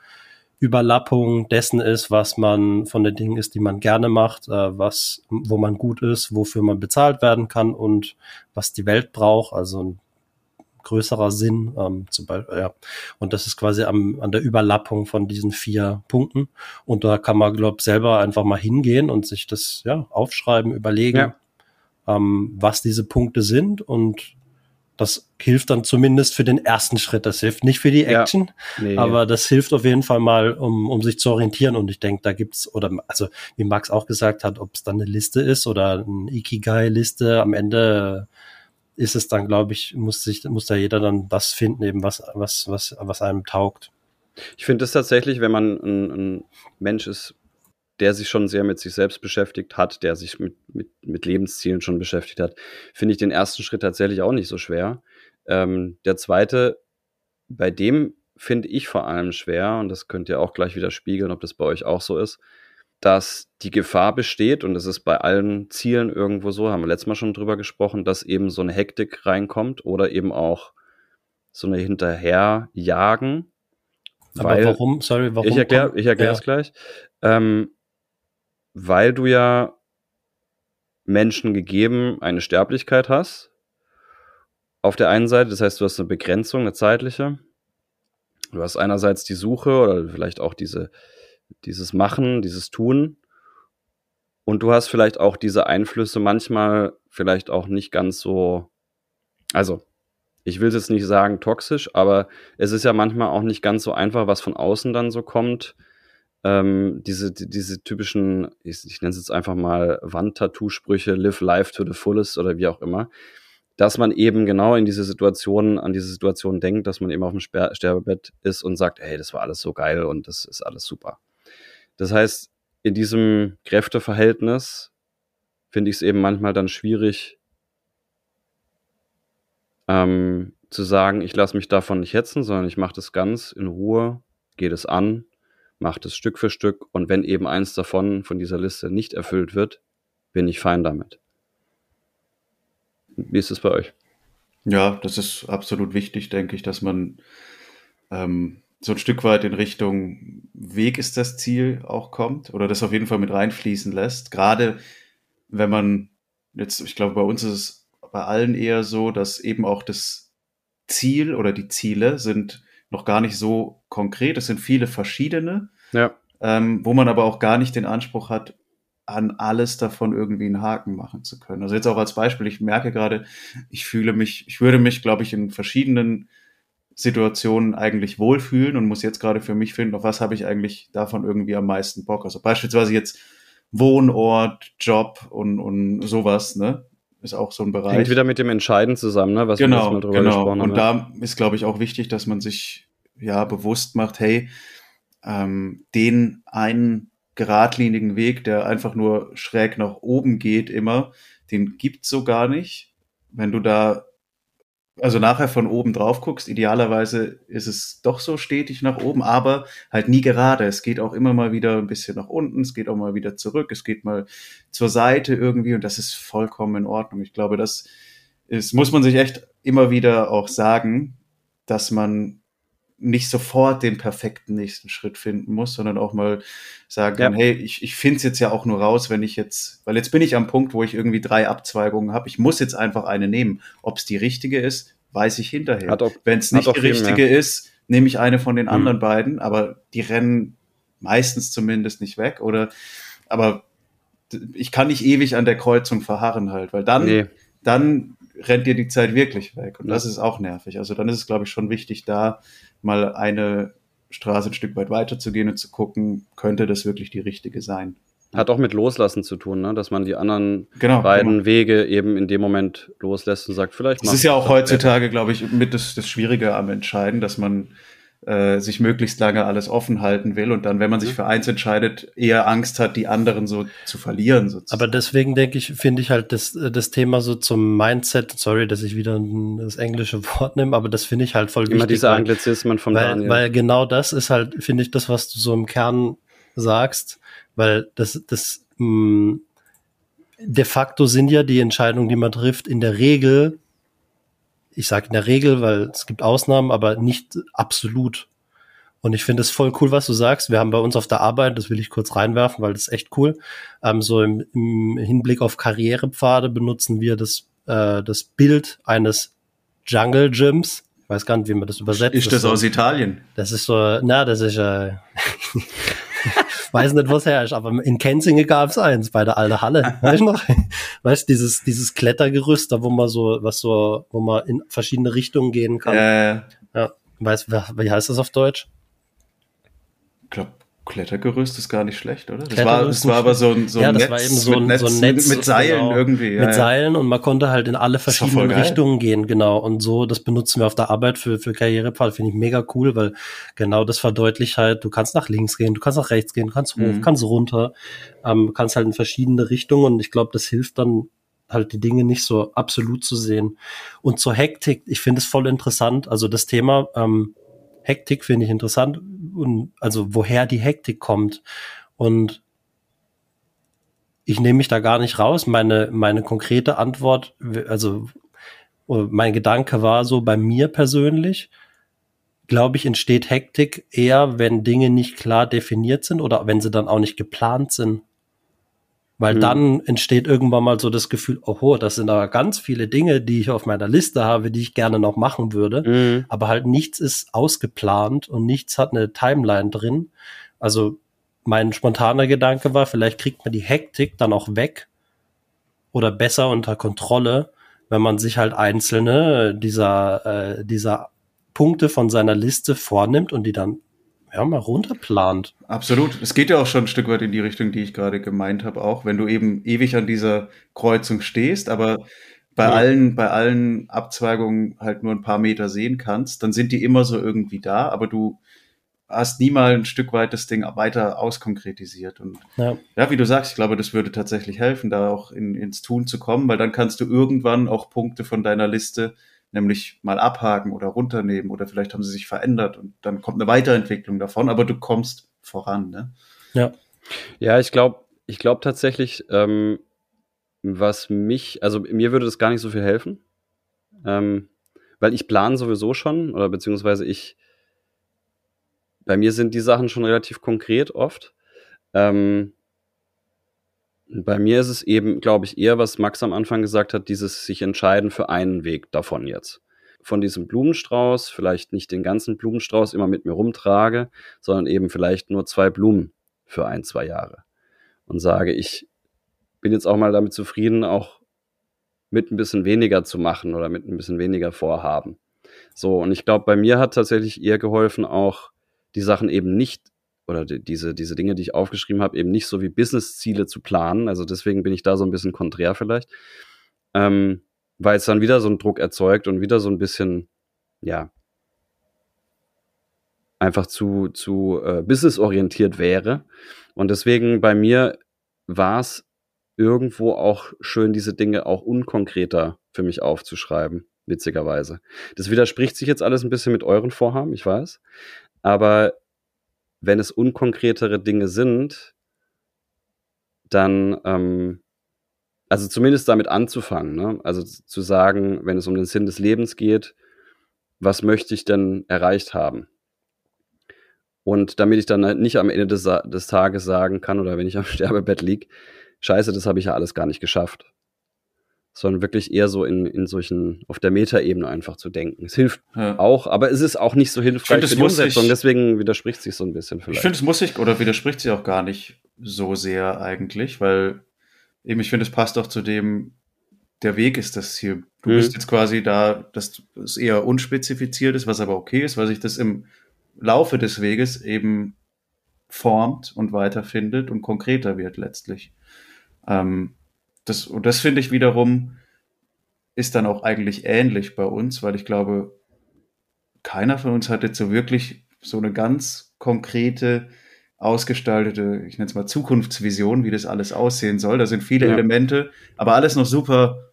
Überlappung dessen ist, was man von den Dingen ist, die man gerne macht, äh, was, wo man gut ist, wofür man bezahlt werden kann und was die Welt braucht, also ein größerer Sinn, ähm, zum Beispiel, ja. Und das ist quasi am, an der Überlappung von diesen vier Punkten. Und da kann man, glaube selber einfach mal hingehen und sich das, ja, aufschreiben, überlegen, ja. ähm, was diese Punkte sind und das hilft dann zumindest für den ersten Schritt. Das hilft nicht für die Action, ja, nee. aber das hilft auf jeden Fall mal, um, um sich zu orientieren. Und ich denke, da gibt's, oder also wie Max auch gesagt hat, ob es dann eine Liste ist oder eine Ikigai-Liste, am Ende ist es dann, glaube ich, muss sich, muss da jeder dann das finden, eben was, was, was, was einem taugt. Ich finde es tatsächlich, wenn man ein, ein Mensch ist, der sich schon sehr mit sich selbst beschäftigt hat, der sich mit, mit, mit Lebenszielen schon beschäftigt hat, finde ich den ersten Schritt tatsächlich auch nicht so schwer. Ähm, der zweite, bei dem finde ich vor allem schwer, und das könnt ihr auch gleich wieder spiegeln, ob das bei euch auch so ist, dass die Gefahr besteht, und das ist bei allen Zielen irgendwo so, haben wir letztes Mal schon drüber gesprochen, dass eben so eine Hektik reinkommt oder eben auch so eine Hinterherjagen Aber warum, sorry, warum? ich erkläre ich erklär ja. es gleich. Ähm, weil du ja Menschen gegeben eine Sterblichkeit hast. Auf der einen Seite, das heißt, du hast eine Begrenzung, eine zeitliche. Du hast einerseits die Suche oder vielleicht auch diese, dieses Machen, dieses Tun. Und du hast vielleicht auch diese Einflüsse manchmal vielleicht auch nicht ganz so, also ich will jetzt nicht sagen toxisch, aber es ist ja manchmal auch nicht ganz so einfach, was von außen dann so kommt. Ähm, diese, die, diese typischen, ich, ich nenne es jetzt einfach mal Wandtattoo-Sprüche, live life to the fullest oder wie auch immer, dass man eben genau in diese Situation, an diese Situation denkt, dass man eben auf dem Sper Sterbebett ist und sagt, hey, das war alles so geil und das ist alles super. Das heißt, in diesem Kräfteverhältnis finde ich es eben manchmal dann schwierig, ähm, zu sagen, ich lasse mich davon nicht hetzen, sondern ich mache das ganz in Ruhe, gehe das an, mache das Stück für Stück und wenn eben eins davon von dieser Liste nicht erfüllt wird, bin ich fein damit. Wie ist es bei euch? Ja, das ist absolut wichtig, denke ich, dass man ähm, so ein Stück weit in Richtung Weg ist das Ziel auch kommt oder das auf jeden Fall mit reinfließen lässt. Gerade wenn man jetzt, ich glaube, bei uns ist es bei allen eher so, dass eben auch das Ziel oder die Ziele sind noch gar nicht so konkret. Es sind viele verschiedene, Ja. ähm, wo man aber auch gar nicht den Anspruch hat, an alles davon irgendwie einen Haken machen zu können. Also jetzt auch als Beispiel, ich merke gerade, ich fühle mich, ich würde mich, glaube ich, in verschiedenen Situationen eigentlich wohlfühlen und muss jetzt gerade für mich finden, auf was habe ich eigentlich davon irgendwie am meisten Bock. Also beispielsweise jetzt Wohnort, Job und, und sowas, ne? Ist auch so ein Bereich. Hängt wieder mit dem Entscheiden zusammen, ne? was wir genau, jetzt mal drüber genau. gesprochen haben. Und da ist, glaube ich, auch wichtig, dass man sich ja bewusst macht, hey, ähm, den einen geradlinigen Weg, der einfach nur schräg nach oben geht, immer, den gibt's so gar nicht. Wenn du da also nachher von oben drauf guckst, idealerweise ist es doch so stetig nach oben, aber halt nie gerade. Es geht auch immer mal wieder ein bisschen nach unten, es geht auch mal wieder zurück, es geht mal zur Seite irgendwie und das ist vollkommen in Ordnung. Ich glaube, das ist, muss man sich echt immer wieder auch sagen, dass man nicht sofort den perfekten nächsten Schritt finden muss, sondern auch mal sagen kann, Ja. hey, ich, ich finde es jetzt ja auch nur raus, wenn ich jetzt, weil jetzt bin ich am Punkt, wo ich irgendwie drei Abzweigungen habe. Ich muss jetzt einfach eine nehmen. Ob es die richtige ist, weiß ich hinterher. Wenn es nicht die richtige ist, nehme ich eine von den Mhm. anderen beiden, aber die rennen meistens zumindest nicht weg. Oder aber ich kann nicht ewig an der Kreuzung verharren halt, weil dann, Nee. dann rennt dir die Zeit wirklich weg. Und Ja. das ist auch nervig. Also dann ist es, glaube ich, schon wichtig, da mal eine Straße ein Stück weit weiter zu gehen und zu gucken, könnte das wirklich die richtige sein. Hat auch mit Loslassen zu tun, ne? dass man die anderen Genau. beiden genau. Wege eben in dem Moment loslässt und sagt, vielleicht Es mach ist ja auch das heutzutage, glaube ich, mit das, das Schwierige am Entscheiden, dass man äh, sich möglichst lange alles offen halten will und dann, wenn man sich Mhm. für eins entscheidet, eher Angst hat, die anderen so zu verlieren. Sozusagen. Aber deswegen denke ich, finde ich halt das, das Thema so zum Mindset, sorry, dass ich wieder das englische [laughs] Wort nehme, aber das finde ich halt voll Immer wichtig. diese weil- Anglizismen von weil, Daniel. weil genau das ist halt, finde ich, das, was du so im Kern sagst, weil das, das mh, de facto sind ja die Entscheidungen, die man trifft, in der Regel, ich sage in der Regel, weil es gibt Ausnahmen, aber nicht absolut. Und ich finde es voll cool, was du sagst. Wir haben bei uns auf der Arbeit, das will ich kurz reinwerfen, weil das ist echt cool, ähm, so im, im Hinblick auf Karrierepfade benutzen wir das, äh, das Bild eines Jungle Gyms. Ich weiß gar nicht, wie man das übersetzt. ist das so, aus Italien? das ist so, na, das ist, äh, [laughs] weiß nicht, was her ist, aber in Kenzingen gab es eins bei der alten Halle. Weißt du noch? [laughs] Weißt du, dieses, dieses Klettergerüst, da wo man so, was so, wo man in verschiedene Richtungen gehen kann. Äh, Ja. Weißt du, wie heißt das auf Deutsch? ich glaube, Klettergerüst ist gar nicht schlecht, oder? Das war, das war aber so ein, so ein ja, das Netz, war eben so ein, mit, so ein Netz, Netz mit, mit Seilen genau, irgendwie. ja, mit ja. Seilen und man konnte halt in alle verschiedenen. Richtungen gehen, genau. Und so, das benutzen wir auf der Arbeit für, für Karrierepfad, finde ich mega cool, weil genau das verdeutlicht halt, du kannst nach links gehen, du kannst nach rechts gehen, du kannst hoch, Mhm. kannst runter, ähm, kannst halt in verschiedene Richtungen und ich glaube, das hilft dann halt die Dinge nicht so absolut zu sehen. Und zur Hektik, ich finde es voll interessant, also das Thema ähm, Hektik finde ich interessant und also woher die Hektik kommt. Und ich nehme mich da gar nicht raus. Meine, meine konkrete Antwort, also mein Gedanke war so bei mir persönlich, glaube ich, entsteht Hektik eher, wenn Dinge nicht klar definiert sind oder wenn sie dann auch nicht geplant sind. Weil mhm. dann entsteht irgendwann mal so das Gefühl, oh, das sind aber ganz viele Dinge, die ich auf meiner Liste habe, die ich gerne noch machen würde. Mhm. Aber halt nichts ist ausgeplant und nichts hat eine Timeline drin. Also mein spontaner Gedanke war, vielleicht kriegt man die Hektik dann auch weg oder besser unter Kontrolle, wenn man sich halt einzelne dieser, äh, dieser Punkte von seiner Liste vornimmt und die dann ja, mal runterplant. Absolut. Es geht ja auch schon ein Stück weit in die Richtung, die ich gerade gemeint habe, auch wenn du eben ewig an dieser Kreuzung stehst, aber bei ja. allen, bei allen Abzweigungen halt nur ein paar Meter sehen kannst, dann sind die immer so irgendwie da, aber du hast nie mal ein Stück weit das Ding weiter auskonkretisiert. Und ja. ja, wie du sagst, ich glaube, das würde tatsächlich helfen, da auch in, ins Tun zu kommen, weil dann kannst du irgendwann auch Punkte von deiner Liste nämlich mal abhaken oder runternehmen oder vielleicht haben sie sich verändert und dann kommt eine Weiterentwicklung davon, aber du kommst voran, ne? Ja. Ja, ich glaube, ich glaube tatsächlich, ähm, was mich, also mir würde das gar nicht so viel helfen, ähm, weil ich plane sowieso schon oder beziehungsweise ich, bei mir sind die Sachen schon relativ konkret oft. Ähm, bei mir ist es eben, glaube ich, eher, was Max am Anfang gesagt hat, dieses sich entscheiden für einen Weg davon jetzt. Von diesem Blumenstrauß, vielleicht nicht den ganzen Blumenstrauß immer mit mir rumtrage, sondern eben vielleicht nur zwei Blumen für ein, zwei Jahre. Und sage, ich bin jetzt auch mal damit zufrieden, auch mit ein bisschen weniger zu machen oder mit ein bisschen weniger Vorhaben. So, und ich glaube, bei mir hat tatsächlich eher geholfen, auch die Sachen eben nicht oder die, diese, diese Dinge, die ich aufgeschrieben habe, eben nicht so wie Business-Ziele zu planen. Also deswegen bin ich da so ein bisschen konträr vielleicht. Ähm, weil es dann wieder so einen Druck erzeugt und wieder so ein bisschen, ja, einfach zu, zu äh, businessorientiert wäre. Und deswegen bei mir war es irgendwo auch schön, diese Dinge auch unkonkreter für mich aufzuschreiben, witzigerweise. Das widerspricht sich jetzt alles ein bisschen mit euren Vorhaben, ich weiß. Aber wenn es unkonkretere Dinge sind, dann, ähm, also zumindest damit anzufangen, ne? also zu sagen, wenn es um den Sinn des Lebens geht, was möchte ich denn erreicht haben? Und damit ich dann halt nicht am Ende des, des Tages sagen kann oder wenn ich am [laughs] Sterbebett liege, scheiße, das habe ich ja alles gar nicht geschafft sondern wirklich eher so in, in solchen, auf der Metaebene einfach zu denken. Es hilft ja. auch, aber es ist auch nicht so hilfreich find, für die Umsetzung, ich, deswegen widerspricht sich so ein bisschen vielleicht. Ich finde, es muss sich, oder widerspricht sich auch gar nicht so sehr eigentlich, weil eben, ich finde, es passt auch zu dem, der Weg ist das Ziel. Du mhm. bist jetzt quasi da, dass es eher unspezifiziert ist, was aber okay ist, weil sich das im Laufe des Weges eben formt und weiterfindet und konkreter wird letztlich. Ähm, das, und das finde ich wiederum ist dann auch eigentlich ähnlich bei uns, weil ich glaube, keiner von uns hat jetzt so wirklich so eine ganz konkrete, ausgestaltete, ich nenne es mal Zukunftsvision, wie das alles aussehen soll. Da sind viele ja. Elemente, aber alles noch super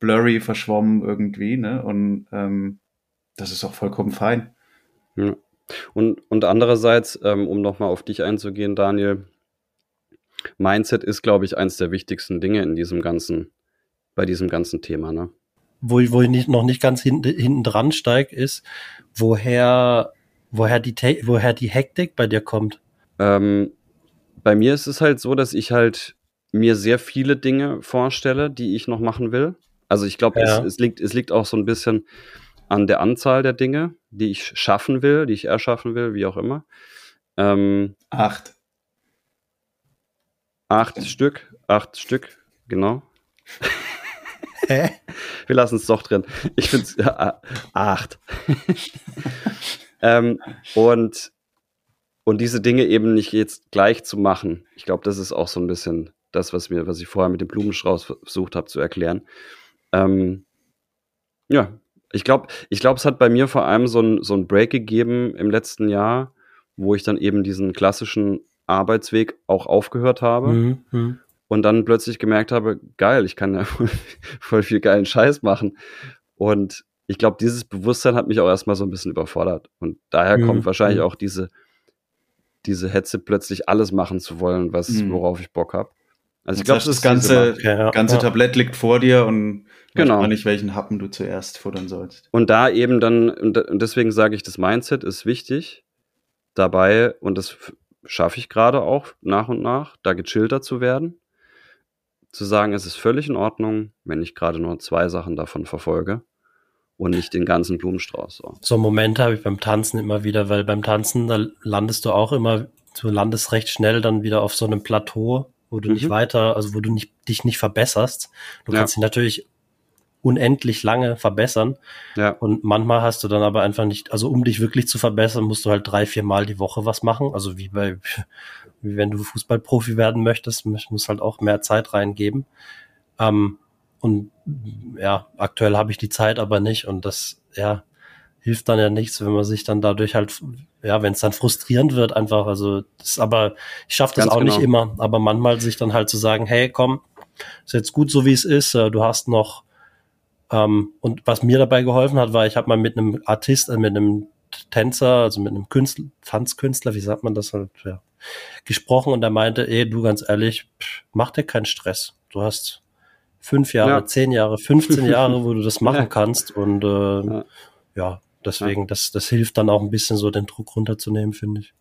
blurry, verschwommen irgendwie, ne? Und ähm, das ist auch vollkommen fein. Ja. Und, und andererseits, ähm, um nochmal auf dich einzugehen, Daniel, Mindset ist, glaube ich, eins der wichtigsten Dinge in diesem ganzen, bei diesem ganzen Thema, ne? Wo ich, wo ich nicht, noch nicht ganz hinten, hinten dran steige, ist, woher, woher die, woher die Hektik bei dir kommt. Ähm, bei mir ist es halt so, dass ich halt mir sehr viele Dinge vorstelle, die ich noch machen will. Also ich glaube, ja. es, es, liegt, es liegt auch so ein bisschen an der Anzahl der Dinge, die ich schaffen will, die ich erschaffen will, wie auch immer. Ähm, Acht. Acht Stück, acht Stück, genau. Hä? [laughs] Wir lassen es doch drin. Ich finde es äh, acht. [laughs] ähm, und, und diese Dinge eben nicht jetzt gleich zu machen. Ich glaube, das ist auch so ein bisschen das, was mir, was ich vorher mit dem Blumenstrauß versucht habe zu erklären. Ähm, ja, ich glaube, ich glaube, es hat bei mir vor allem so ein, so ein Break gegeben im letzten Jahr, wo ich dann eben diesen klassischen Arbeitsweg auch aufgehört habe. Mhm, mhm. Und dann plötzlich gemerkt habe, geil, ich kann ja [laughs] voll viel geilen Scheiß machen. Und ich glaube, dieses Bewusstsein hat mich auch erstmal so ein bisschen überfordert. Und daher mhm. kommt wahrscheinlich mhm. auch diese, diese Hetze, plötzlich alles machen zu wollen, was, mhm. worauf ich Bock habe. Also ich glaube, das ganze, ja. ganze ja. Tablett liegt vor dir und genau. nicht, welchen Happen du zuerst futtern sollst. Und da eben dann, und deswegen sage ich, das Mindset ist wichtig dabei, und das schaffe ich gerade auch nach und nach, da gechillter zu werden. Zu sagen, es ist völlig in Ordnung, wenn ich gerade nur zwei Sachen davon verfolge und nicht den ganzen Blumenstrauß. So, so Momente habe ich beim Tanzen immer wieder, weil beim Tanzen, da landest du auch immer, du landest recht schnell dann wieder auf so einem Plateau, wo du mhm. nicht weiter, also wo du nicht, dich nicht verbesserst. Du ja. kannst dich natürlich unendlich lange verbessern. Ja. Und manchmal hast du dann aber einfach nicht, also um dich wirklich zu verbessern, musst du halt drei, vier Mal die Woche was machen. Also wie bei, [laughs] wie wenn du Fußballprofi werden möchtest, musst halt auch mehr Zeit reingeben. Ähm, und ja, aktuell habe ich die Zeit aber nicht und das, ja, hilft dann ja nichts, wenn man sich dann dadurch halt, ja, wenn es dann frustrierend wird, einfach, also das aber, ich schaffe das Ganz auch genau. nicht immer, aber manchmal sich dann halt zu sagen, hey, komm, ist jetzt gut so wie es ist, äh, du hast noch ähm, und was mir dabei geholfen hat, war, ich habe mal mit einem Artist, äh, mit einem Tänzer, also mit einem Künstler, Tanzkünstler, wie sagt man das halt, ja, gesprochen und er meinte, ey, du ganz ehrlich, pff, mach dir keinen Stress. Du hast fünf Jahre, ja. zehn Jahre, 15 [laughs] Jahre, wo du das machen ja. kannst und äh, ja. ja, deswegen, das, das hilft dann auch ein bisschen so den Druck runterzunehmen, finde ich.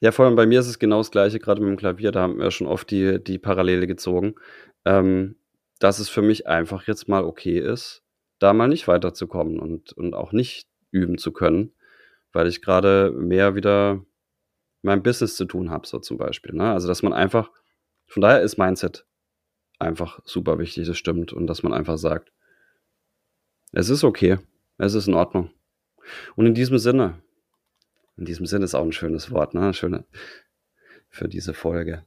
Ja, vor allem bei mir ist es genau das Gleiche, gerade mit dem Klavier, da haben wir schon oft die, die Parallele gezogen, ähm, dass es für mich einfach jetzt mal okay ist, da mal nicht weiterzukommen und, und auch nicht üben zu können, weil ich gerade mehr wieder mein Business zu tun habe, so zum Beispiel. Ne? Also, dass man einfach, von daher ist Mindset einfach super wichtig, das stimmt. Und dass man einfach sagt, es ist okay, es ist in Ordnung. Und in diesem Sinne, in diesem Sinne ist auch ein schönes Wort, ne? Schöne für diese Folge.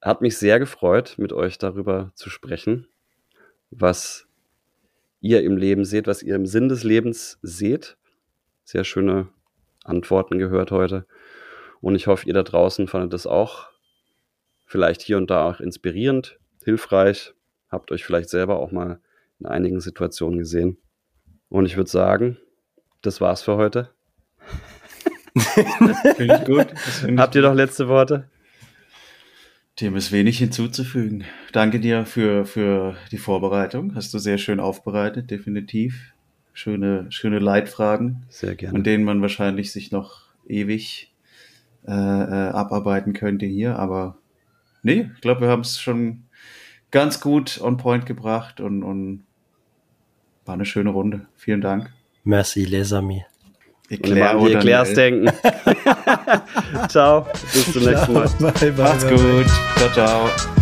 Hat mich sehr gefreut, mit euch darüber zu sprechen, was ihr im Leben seht, was ihr im Sinn des Lebens seht. Sehr schöne Antworten gehört heute. Und ich hoffe, ihr da draußen fandet das auch vielleicht hier und da auch inspirierend, hilfreich. Habt euch vielleicht selber auch mal in einigen Situationen gesehen. Und ich würde sagen, das war's für heute. [laughs] Finde ich gut. Find Habt ihr noch letzte Worte? Dem ist wenig hinzuzufügen. Danke dir für, für die Vorbereitung. Hast du sehr schön aufbereitet, definitiv. Schöne, schöne Leitfragen. Sehr gerne. An denen man wahrscheinlich sich noch ewig äh, äh, abarbeiten könnte hier. Aber nee, ich glaube, wir haben es schon ganz gut on point gebracht und, und war eine schöne Runde. Vielen Dank. Merci, les amis. Eclair oder Eclairs denken. [laughs] ciao. Bis zum nächsten Mal. Bye, bye, Macht's bye, gut. Ciao, ciao.